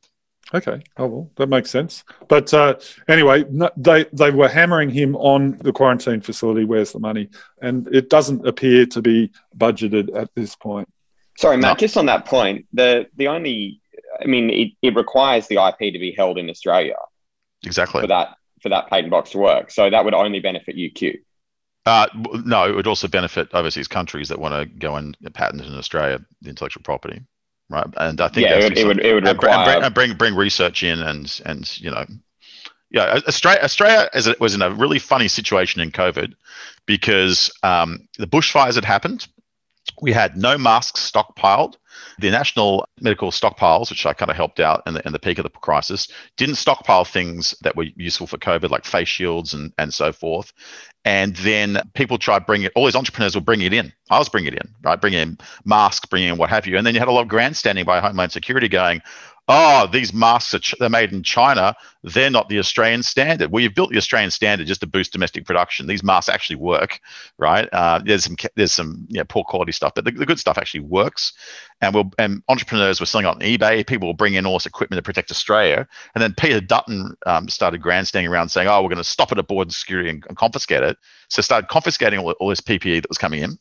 Okay. Oh well, that makes sense. But uh, anyway, no, they they were hammering him on the quarantine facility. Where's the money? And it doesn't appear to be budgeted at this point. Sorry, Matt. No. Just on that point, the the only, I mean, it, it requires the IP to be held in Australia. Exactly. For that for that patent box to work, so that would only benefit UQ. Uh, no, it would also benefit overseas countries that want to go and patent in Australia the intellectual property right? And I think yeah, it would, it would, it would require... bring, bring, bring research in and and you know, yeah, Australia Australia was in a really funny situation in COVID because um, the bushfires had happened. We had no masks stockpiled. The national medical stockpiles, which I kind of helped out in the, in the peak of the crisis, didn't stockpile things that were useful for COVID, like face shields and, and so forth. And then people tried bringing it, all these entrepreneurs were bringing it in. I was bringing it in, right? Bringing in masks, bringing in what have you. And then you had a lot of grandstanding by Homeland Security going, oh, these masks are ch- they're made in China. They're not the Australian standard. Well, you've built the Australian standard just to boost domestic production. These masks actually work, right? Uh, there's some there's some you know, poor quality stuff, but the, the, good stuff actually works. And we'll and entrepreneurs were selling on eBay. People will bring in all this equipment to protect Australia. And then Peter Dutton um, started grandstanding around saying, oh, we're going to stop it at border security and, and confiscate it. So started confiscating all, all this PPE that was coming in.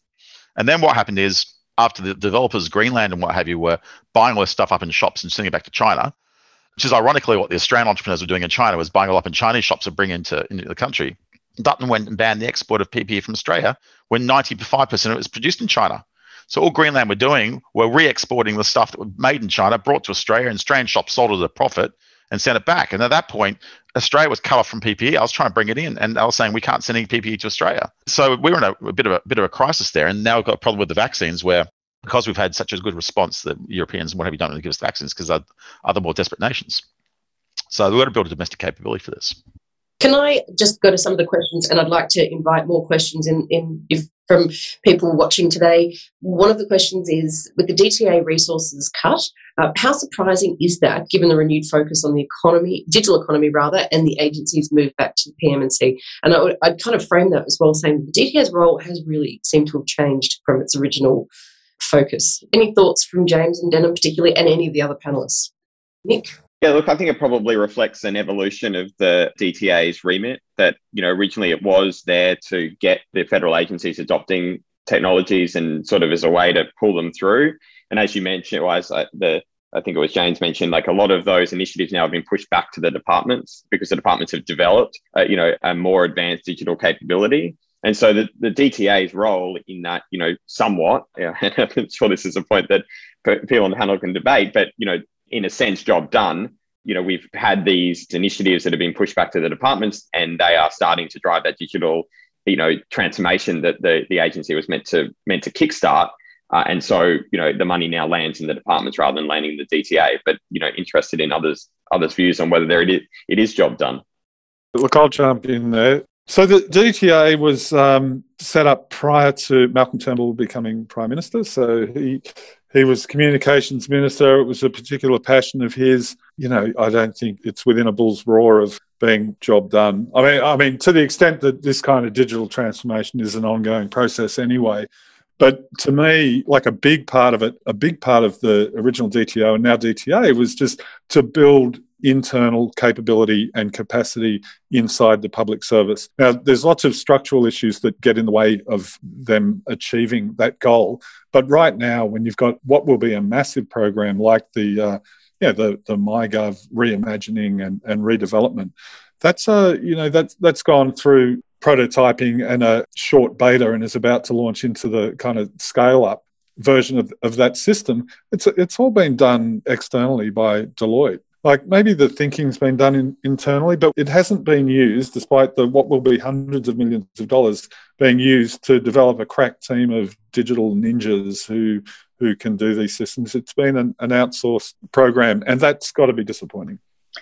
And then what happened is after the developers, Greenland and what have you, were buying all this stuff up in shops and sending it back to China, which is ironically what the Australian entrepreneurs were doing in China, was buying it up in Chinese shops and bringing into, into the country. Dutton went and banned the export of PPE from Australia when 95% of it was produced in China. So all Greenland were doing were re-exporting the stuff that was made in China, brought to Australia, and Australian shops sold at a profit and sent it back. And at that point, Australia was cut off from PPE. I was trying to bring it in, and I was saying we can't send any PPE to Australia. So we were in a, a bit of a, bit of a crisis there, and now we've got a problem with the vaccines where because we've had such a good response the Europeans and what have you done to give us the vaccines because other more desperate nations. So we've got to build a domestic capability for this. Can I just go to some of the questions? And I'd like to invite more questions in, in if, from people watching today. One of the questions is with the DTA resources cut, uh, how surprising is that given the renewed focus on the economy, digital economy rather, and the agency's move back to the PM&C? And I would, I'd kind of frame that as well, saying the DTA's role has really seemed to have changed from its original focus. Any thoughts from James and Denham, particularly, and any of the other panelists? Nick? Yeah, look, I think it probably reflects an evolution of the DTA's remit that, you know, originally it was there to get the federal agencies adopting technologies and sort of as a way to pull them through. And as you mentioned, was like the I think it was James mentioned, like a lot of those initiatives now have been pushed back to the departments because the departments have developed, uh, you know, a more advanced digital capability. And so the, the DTA's role in that, you know, somewhat, [laughs] I'm sure this is a point that people on the panel can debate, but, you know, in a sense, job done. You know, we've had these initiatives that have been pushed back to the departments and they are starting to drive that digital, you know, transformation that the, the agency was meant to meant to kickstart. Uh, and so, you know, the money now lands in the departments rather than landing in the DTA. But, you know, interested in others others' views on whether there it is, it is job done. Look, I'll jump in there. So the DTA was um, set up prior to Malcolm Turnbull becoming Prime Minister. So he he was communications minister. It was a particular passion of his. You know, I don't think it's within a bull's roar of being job done. I mean, I mean, to the extent that this kind of digital transformation is an ongoing process anyway. But to me, like a big part of it, a big part of the original DTO and now DTA was just to build internal capability and capacity inside the public service. Now, there's lots of structural issues that get in the way of them achieving that goal. But right now, when you've got what will be a massive program like the uh, yeah, the the MyGov reimagining and, and redevelopment, that's uh, you know that's that's gone through prototyping and a short beta and is about to launch into the kind of scale up version of, of that system. It's it's all been done externally by Deloitte like maybe the thinking's been done in, internally, but it hasn't been used, despite the what will be hundreds of millions of dollars being used to develop a crack team of digital ninjas who who can do these systems. It's been an, an outsourced program, and that's got to be disappointing.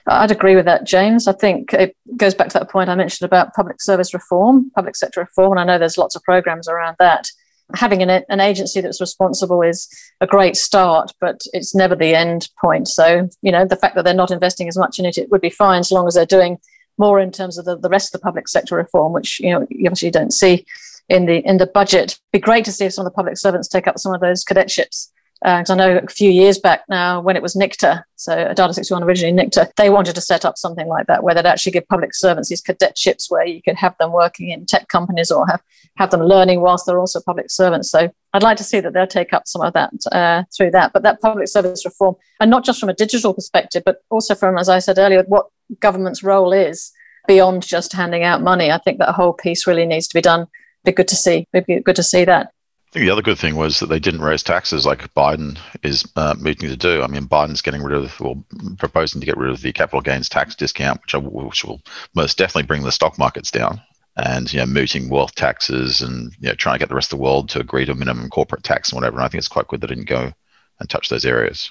I'd agree with that, James. I think it goes back to that point I mentioned about public service reform, public sector reform, and I know there's lots of programs around that having an, an agency that's responsible is a great start, but it's never the end point. So, you know, the fact that they're not investing as much in it, it would be fine as long as they're doing more in terms of the, the rest of the public sector reform, which, you know, you obviously don't see in the in the budget. It'd be great to see if some of the public servants take up some of those cadetships because uh, I know a few years back now when it was NICTA, so Data 61 originally NICTA, they wanted to set up something like that where they'd actually give public servants these cadetships where you could have them working in tech companies or have, have them learning whilst they're also public servants. So I'd like to see that they'll take up some of that uh, through that. But that public service reform, and not just from a digital perspective, but also from, as I said earlier, what government's role is beyond just handing out money. I think that whole piece really needs to be done. Be good to see. It'd Be good to see that. I think the other good thing was that they didn't raise taxes like Biden is uh, meeting to do. I mean, Biden's getting rid of, or proposing to get rid of the capital gains tax discount, which, which will most definitely bring the stock markets down. And you know, mooting wealth taxes and you know, trying to get the rest of the world to agree to a minimum corporate tax and whatever. And I think it's quite good they didn't go and touch those areas.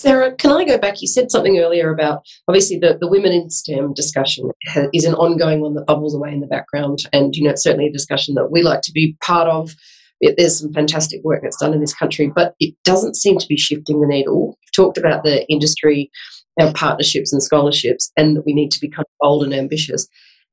Sarah, can I go back? You said something earlier about obviously the, the women in STEM discussion is an ongoing one that bubbles away in the background. And, you know, it's certainly a discussion that we like to be part of. It, there's some fantastic work that's done in this country, but it doesn't seem to be shifting the needle. We've talked about the industry, our partnerships and scholarships, and that we need to be kind of bold and ambitious.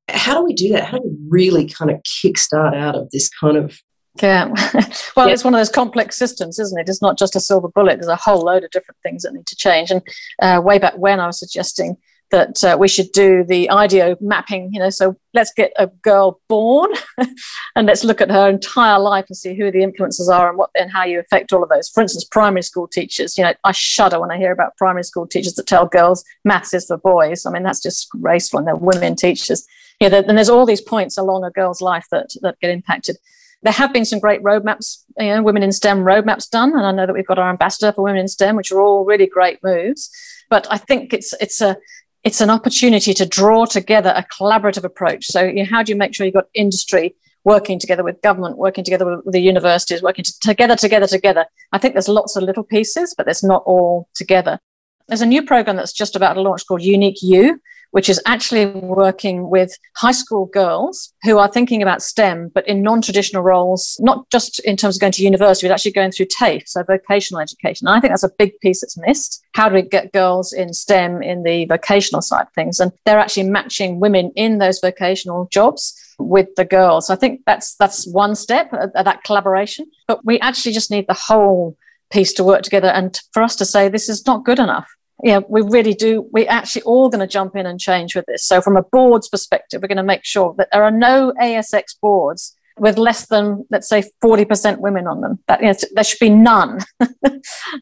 How do we do that? How do we really kind of kickstart out of this kind of yeah. [laughs] well, yeah. it's one of those complex systems, isn't it? It's not just a silver bullet. There's a whole load of different things that need to change. And uh, way back when, I was suggesting that uh, we should do the IDEO mapping, you know, so let's get a girl born [laughs] and let's look at her entire life and see who the influences are and what and how you affect all of those. For instance, primary school teachers, you know, I shudder when I hear about primary school teachers that tell girls maths is for boys. I mean, that's just disgraceful and they're women teachers. You know, and there's all these points along a girl's life that, that get impacted. There have been some great roadmaps, you know, women in STEM roadmaps done, and I know that we've got our ambassador for women in STEM, which are all really great moves. But I think it's it's a it's an opportunity to draw together a collaborative approach. So, you know, how do you make sure you've got industry working together with government, working together with the universities, working together, together, together? I think there's lots of little pieces, but there's not all together. There's a new program that's just about to launch called Unique You, which is actually working with high school girls who are thinking about STEM, but in non traditional roles, not just in terms of going to university, but actually going through TAFE, so vocational education. And I think that's a big piece that's missed. How do we get girls in STEM in the vocational side of things? And they're actually matching women in those vocational jobs with the girls. I think that's that's one step, uh, that collaboration. But we actually just need the whole piece to work together and for us to say this is not good enough yeah, we really do. We're actually all going to jump in and change with this. So, from a board's perspective, we're going to make sure that there are no ASX boards with less than, let's say, 40% women on them. That you know, there should be none. [laughs]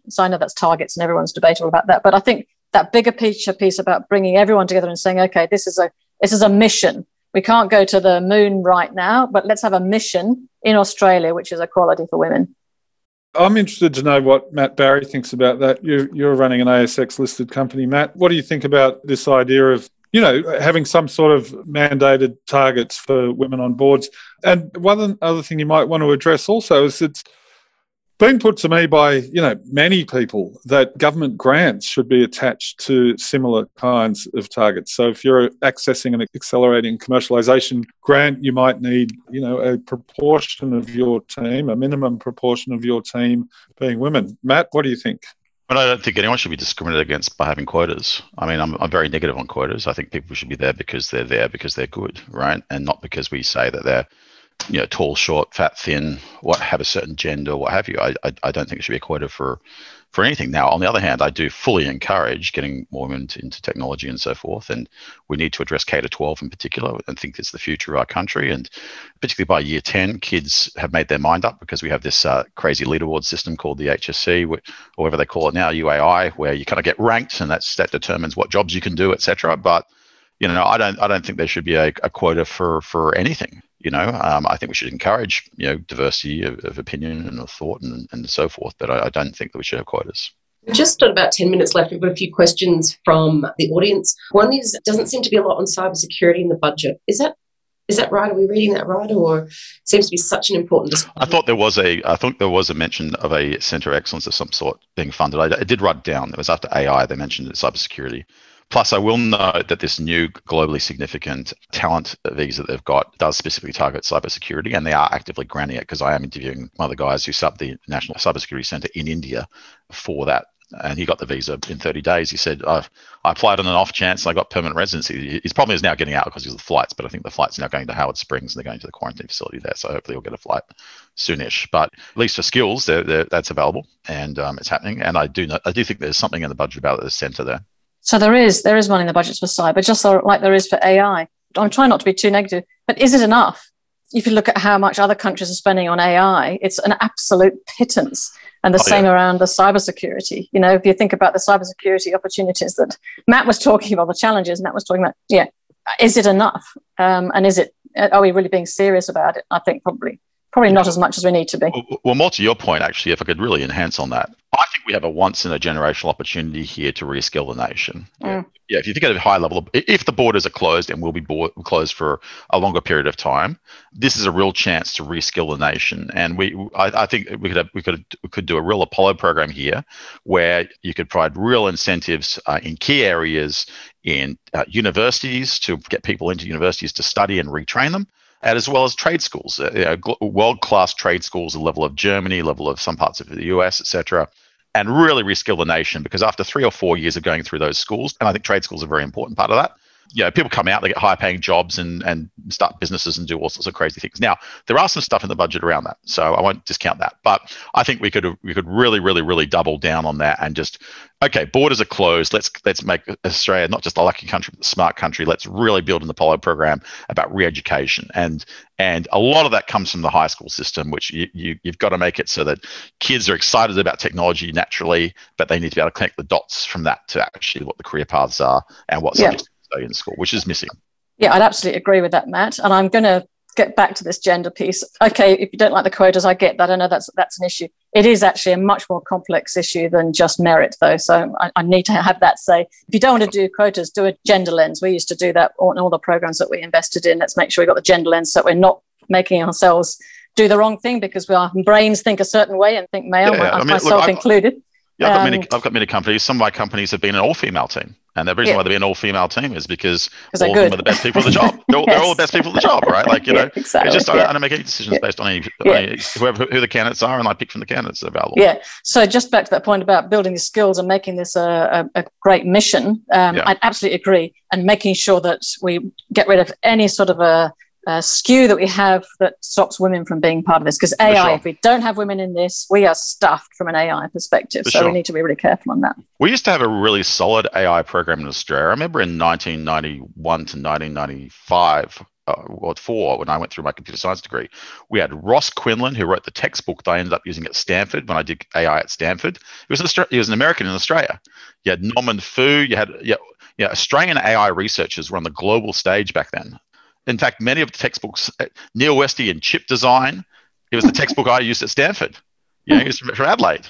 so, I know that's targets and everyone's debatable about that. But I think that bigger picture piece about bringing everyone together and saying, okay, this is a this is a mission. We can't go to the moon right now, but let's have a mission in Australia, which is equality for women. I'm interested to know what Matt Barrie thinks about that. You're, you're running an ASX listed company, Matt. What do you think about this idea of you know, having some sort of mandated targets for women on boards. And one other thing you might want to address also is it's been put to me by you know many people that government grants should be attached to similar kinds of targets. So if you're accessing an accelerating commercialization grant, you might need you know a proportion of your team, a minimum proportion of your team being women. Matt, what do you think? But I don't think anyone should be discriminated against by having quotas. I mean, I'm, I'm very negative on quotas. I think people should be there because they're there because they're good, right? And not because we say that they're you know, tall, short, fat, thin, what have a certain gender, what have you. I, I, I don't think it should be a quota for for anything. Now, on the other hand, I do fully encourage getting more women into technology and so forth. And we need to address K to 12 in particular. and think it's the future of our country. And particularly by year 10, kids have made their mind up because we have this uh, crazy leaderboard system called the HSC, or whatever they call it now, UAI, where you kind of get ranked and that's that determines what jobs you can do, etc. But you know, I don't, I don't think there should be a, a quota for for anything. You know, um, I think we should encourage you know diversity of, of opinion and of thought and, and so forth. But I, I don't think that we should have quotas. Just got about 10 minutes left. We've got a few questions from the audience. One is doesn't seem to be a lot on cybersecurity in the budget. Is that is that right? Are we reading that right, or it seems to be such an important? Discussion? I thought there was a. I think there was a mention of a centre of excellence of some sort being funded. I, I did write it down. It was after AI. They mentioned cybersecurity. Plus, I will note that this new globally significant talent visa that they've got does specifically target cybersecurity, and they are actively granting it because I am interviewing one of the guys who up the National Cybersecurity Centre in India for that and he got the visa in 30 days. He said, oh, I applied on an off chance and I got permanent residency. His problem is now getting out because of the flights, but I think the flight's now going to Howard Springs and they're going to the quarantine facility there. So hopefully he'll get a flight soonish. But at least for skills, they're, they're, that's available and um, it's happening. And I do know, I do think there's something in the budget about the centre there. So there is there is money in the budget for cyber, just like there is for AI. I'm trying not to be too negative, but is it enough? If you look at how much other countries are spending on AI, it's an absolute pittance. And the oh, same yeah. around the cybersecurity. You know, if you think about the cybersecurity opportunities that Matt was [laughs] talking about, the challenges Matt was talking about, yeah, is it enough? Um, and is it? Are we really being serious about it? I think probably probably not as much as we need to be. Well, more to your point, actually, if I could really enhance on that, I think we have a once in a generational opportunity here to reskill the nation. Mm. Yeah, if you think at a high level, if the borders are closed and will be closed for a longer period of time, this is a real chance to reskill the nation. And we, I, I think we could have, we could we could do a real Apollo program here, where you could provide real incentives uh, in key areas in uh, universities to get people into universities to study and retrain them and as well as trade schools, uh, you know, world-class trade schools, the level of Germany, level of some parts of the US, etc., and really reskill the nation. Because after three or four years of going through those schools, and I think trade schools are a very important part of that, you know, people come out, they get high paying jobs and, and start businesses and do all sorts of crazy things. Now, there are some stuff in the budget around that. So I won't discount that. But I think we could we could really, really, really double down on that and just okay, borders are closed. Let's let's make Australia not just a lucky country, but a smart country. Let's really build an Apollo program about re-education. And and a lot of that comes from the high school system, which you, you you've got to make it so that kids are excited about technology naturally, but they need to be able to connect the dots from that to actually what the career paths are and what yeah. subjects stay in school, which is missing. Yeah, I'd absolutely agree with that, Matt. And I'm going to get back to this gender piece. Okay, if you don't like the quotas, I get that. I know that's that's an issue. It is actually a much more complex issue than just merit, though. So I, I need to have that say. If you don't want to do quotas, do a gender lens. We used to do that on all the programs that we invested in. Let's make sure we got the gender lens so we're not making ourselves do the wrong thing because our brains think a certain way and think male, yeah, I mean, myself look, included. Yeah, I've got, um, many, I've got many companies. Some of my companies have been an all-female team. And the reason yeah. why they're an all-female team is because all of them are the best people in the [laughs] job. They're, yes. they're, all the best people in the job, right? Like you know, exactly. just yeah. I, don't make any decisions yeah. based on any, any, whoever who the candidates are, and I pick from the candidates available. Yeah. So just back to that point about building the skills and making this a, a, a great mission, um, I absolutely agree, and making sure that we get rid of any sort of a uh, skew that we have that stops women from being part of this. Because AI, sure. if we don't have women in this, we are stuffed from an AI perspective. For so sure. we need to be really careful on that. We used to have a really solid AI program in Australia. I remember in 1991 to 1995. Uh, or four, when I went through my computer science degree, we had Ross Quinlan, who wrote the textbook that I ended up using at Stanford when I did AI at Stanford. He was an, he was an American in Australia. You had Norman Foo, you had yeah, yeah, Australian AI researchers were on the global stage back then. In fact, many of the textbooks, uh, Neil Weste in chip design, it was the textbook I used at Stanford. You know, was from, Adelaide.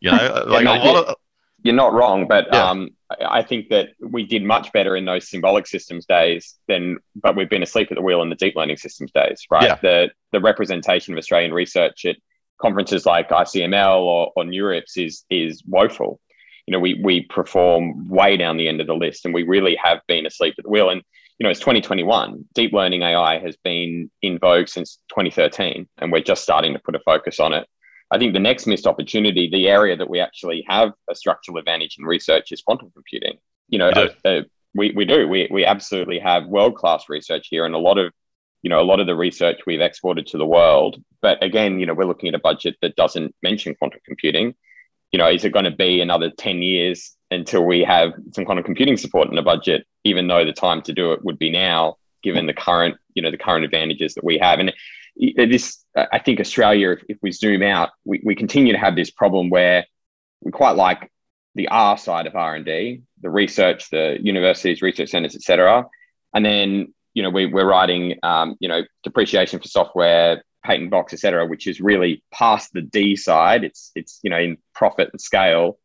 You know, [laughs] like yeah, a lot of. You're not wrong, but yeah. um, I think that we did much better in those symbolic systems days than, but we've been asleep at the wheel in the deep learning systems days, right? Yeah. The the representation of Australian research at conferences like ICML or, or NeurIPS is is woeful. You know, we we perform way down the end of the list, and we really have been asleep at the wheel. And you know, it's 2021. Deep learning AI has been in vogue since 2013, and we're just starting to put a focus on it. I think the next missed opportunity, the area that we actually have a structural advantage in research is quantum computing. You know, uh, uh, we, we do. We, we absolutely have world class research here, and a lot of you know a lot of the research we've exported to the world. But again, you know, we're looking at a budget that doesn't mention quantum computing. You know, is it going to be another 10 years until we have some kind of computing support in the budget, even though the time to do it would be now, given the current, you know, the current advantages that we have. And this, I think Australia, if, if we zoom out, we, we continue to have this problem where we quite like the R side of R&D, the research, the universities, research centers, etc. And then, you know, we, we're writing, um, you know, depreciation for software, patent box, etc., which is really past the D side. It's, it's, you know, in profit and scale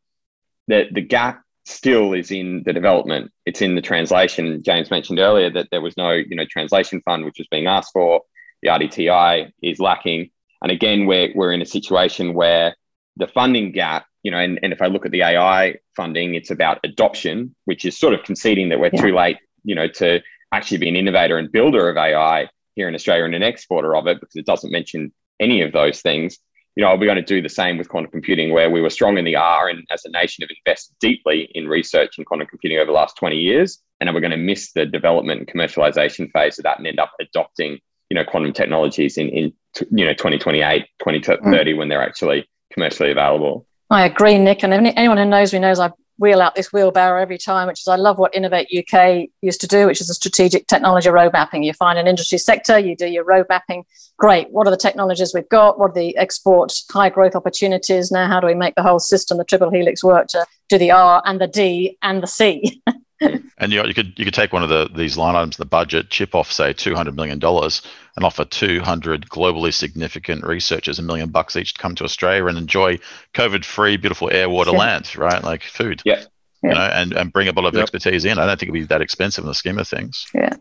the, the gap still is in the development. It's in the translation. James mentioned earlier that there was no, you know, translation fund which was being asked for. The RDTI is lacking. And again, we're, we're in a situation where the funding gap, you know, and, and if I look at the AI funding, it's about adoption, which is sort of conceding that we're yeah. too late, you know, to actually be an innovator and builder of AI here in Australia and an exporter of it because it doesn't mention any of those things you know, are we going to do the same with quantum computing where we were strong in the R and as a nation have invested deeply in research in quantum computing over the last 20 years? And are we going to miss the development and commercialization phase of that and end up adopting, you know, quantum technologies in, in you know, 2028, 2030 mm. when they're actually commercially available? I agree, Nick. And anyone who knows me knows I wheel out this wheelbarrow every time, which is I love what Innovate UK used to do, which is a strategic technology road mapping. You find an industry sector, you do your road mapping. Great. What are the technologies we've got? What are the export high growth opportunities? Now, how do we make the whole system, the triple helix work to do the R and the D and the C? [laughs] [laughs] and you, you could you could take one of the these line items in the budget, chip off say two hundred million dollars, and offer two hundred globally significant researchers a million bucks each to come to Australia and enjoy COVID-free, beautiful air, water, yeah. land, right? Like food. Yeah. You know, and, and bring a lot of yep. expertise in. I don't think it'd be that expensive in the scheme of things. Yeah.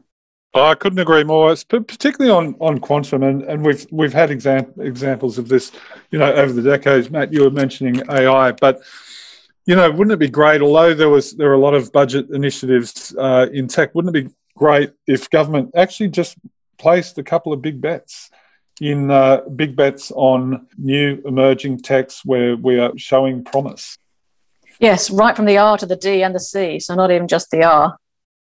Oh, I couldn't agree more. Particularly on, on quantum, and, and we've we've had exam- examples of this, you know, over the decades. Matt, you were mentioning AI, but you know, wouldn't it be great? Although there was there are a lot of budget initiatives uh, in tech, wouldn't it be great if government actually just placed a couple of big bets in uh, big bets on new emerging techs where we are showing promise? Yes, right from the R to the D and the C, so not even just the R.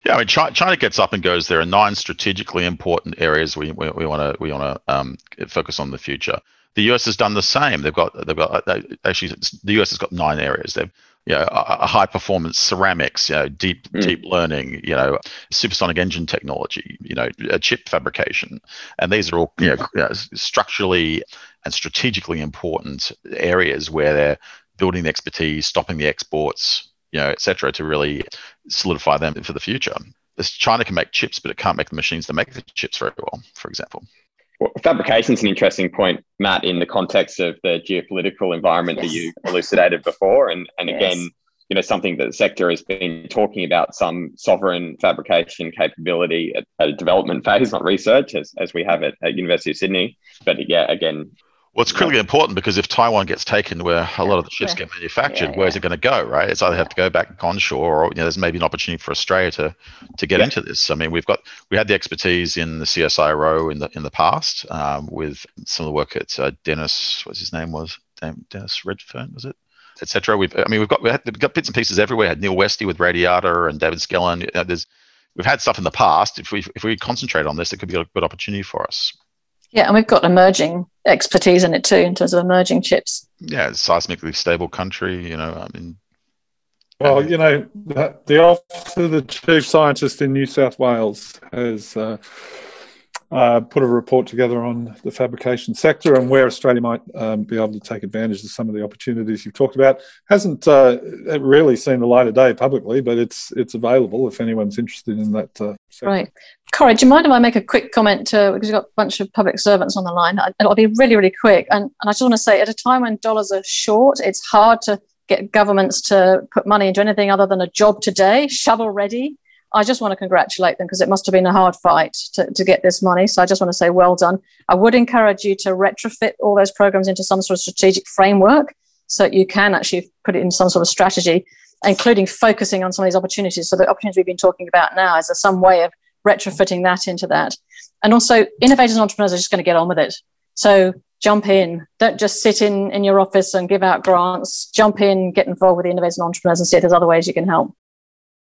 Yeah, I mean, China gets up and goes. There are nine strategically important areas we want to we want to um, focus on the future. The US has done the same. They've got they've got actually the US has got nine areas. They've you know, a, high performance ceramics, you know, deep mm. deep learning, you know, supersonic engine technology, you know, chip fabrication, and these are all you know, structurally and strategically important areas where they're building the expertise, stopping the exports, you know, et cetera, to really solidify them for the future. China can make chips, but it can't make the machines that make the chips very well, for example. Well, fabrication is an interesting point, Matt, in the context of the geopolitical environment yes. that you elucidated before. And, and yes. again, you know, something that the sector has been talking about some sovereign fabrication capability at, at a development phase, not research, as, as we have at, at University of Sydney. But yeah, again, well, it's critically important because if Taiwan gets taken where a lot of the ships get manufactured, yeah, yeah. where's it going to go, right? It's either have to go back onshore or you know, there's maybe an opportunity for Australia to to get into this. I mean, we've got we had the expertise in the CSIRO in the in the past um, with some of the work at uh, Dennis, what's his name was Dennis Redfern, was it? Etc. We've I mean we've got we have got bits and pieces everywhere. We had Neil Weste with Radiata and David Skellern. You know, there's we've had stuff in the past. If we if we concentrate on this, it could be a good opportunity for us. Yeah, and we've got emerging expertise in it too, in terms of emerging chips. Yeah, it's seismically stable country. You know, I mean. Well, you know, the office of the chief scientist in New South Wales has uh, uh, put a report together on the fabrication sector and where Australia might um, be able to take advantage of some of the opportunities you've talked about. Hasn't uh, really seen the light of day publicly, but it's it's available if anyone's interested in that. Uh, right, Corrie, do you mind if I make a quick comment to, because we've got a bunch of public servants on the line? It'll be really, really quick. And, and I just want to say, at a time when dollars are short, it's hard to get governments to put money into anything other than a job today, shovel ready I just want to congratulate them because it must have been a hard fight to, to get this money. So I just want to say well done. I would encourage you to retrofit all those programs into some sort of strategic framework so that you can actually put it in some sort of strategy, including focusing on some of these opportunities. So the opportunities we've been talking about now is some way of retrofitting that into that. And also innovators and entrepreneurs are just going to get on with it. So jump in. Don't just sit in, in your office and give out grants. Jump in, get involved with the innovators and entrepreneurs and see if there's other ways you can help.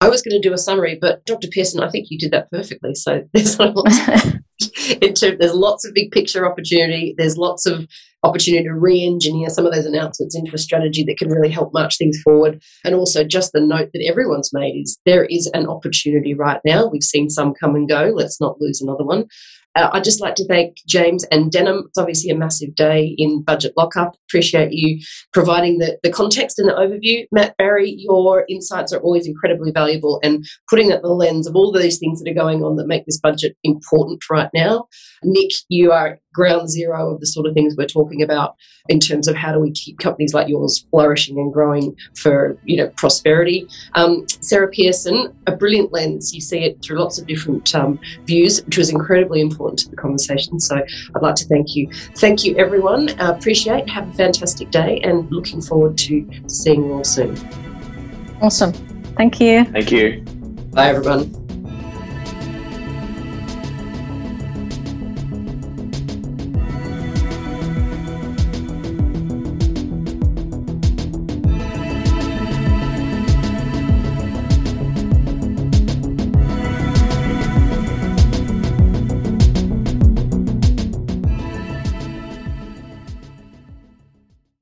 I was going to do a summary, but Dr. Pearson, I think you did that perfectly. So [laughs] there's lots, [laughs] of, there's lots of big picture opportunity. There's lots of opportunity to re-engineer some of those announcements into a strategy that can really help march things forward. And also just the note that everyone's made is there is an opportunity right now. We've seen some come and go. Let's not lose another one. Uh, I'd just like to thank James and Denham. It's obviously a massive day in budget lockup. Appreciate you providing the, the context and the overview. Matt Barrie, your insights are always incredibly valuable and putting at the lens of all of these things that are going on that make this budget important right now. Nick, you are ground zero of the sort of things we're talking about in terms of how do we keep companies like yours flourishing and growing for you know prosperity. Um, Sarah Pearson, a brilliant lens. You see it through lots of different um, views, which was incredibly important to the conversation. So I'd like to thank you. Thank you, everyone. Uh, appreciate. Have a fantastic day, and looking forward to seeing you all soon. Awesome. Thank you. Thank you. Bye, everyone.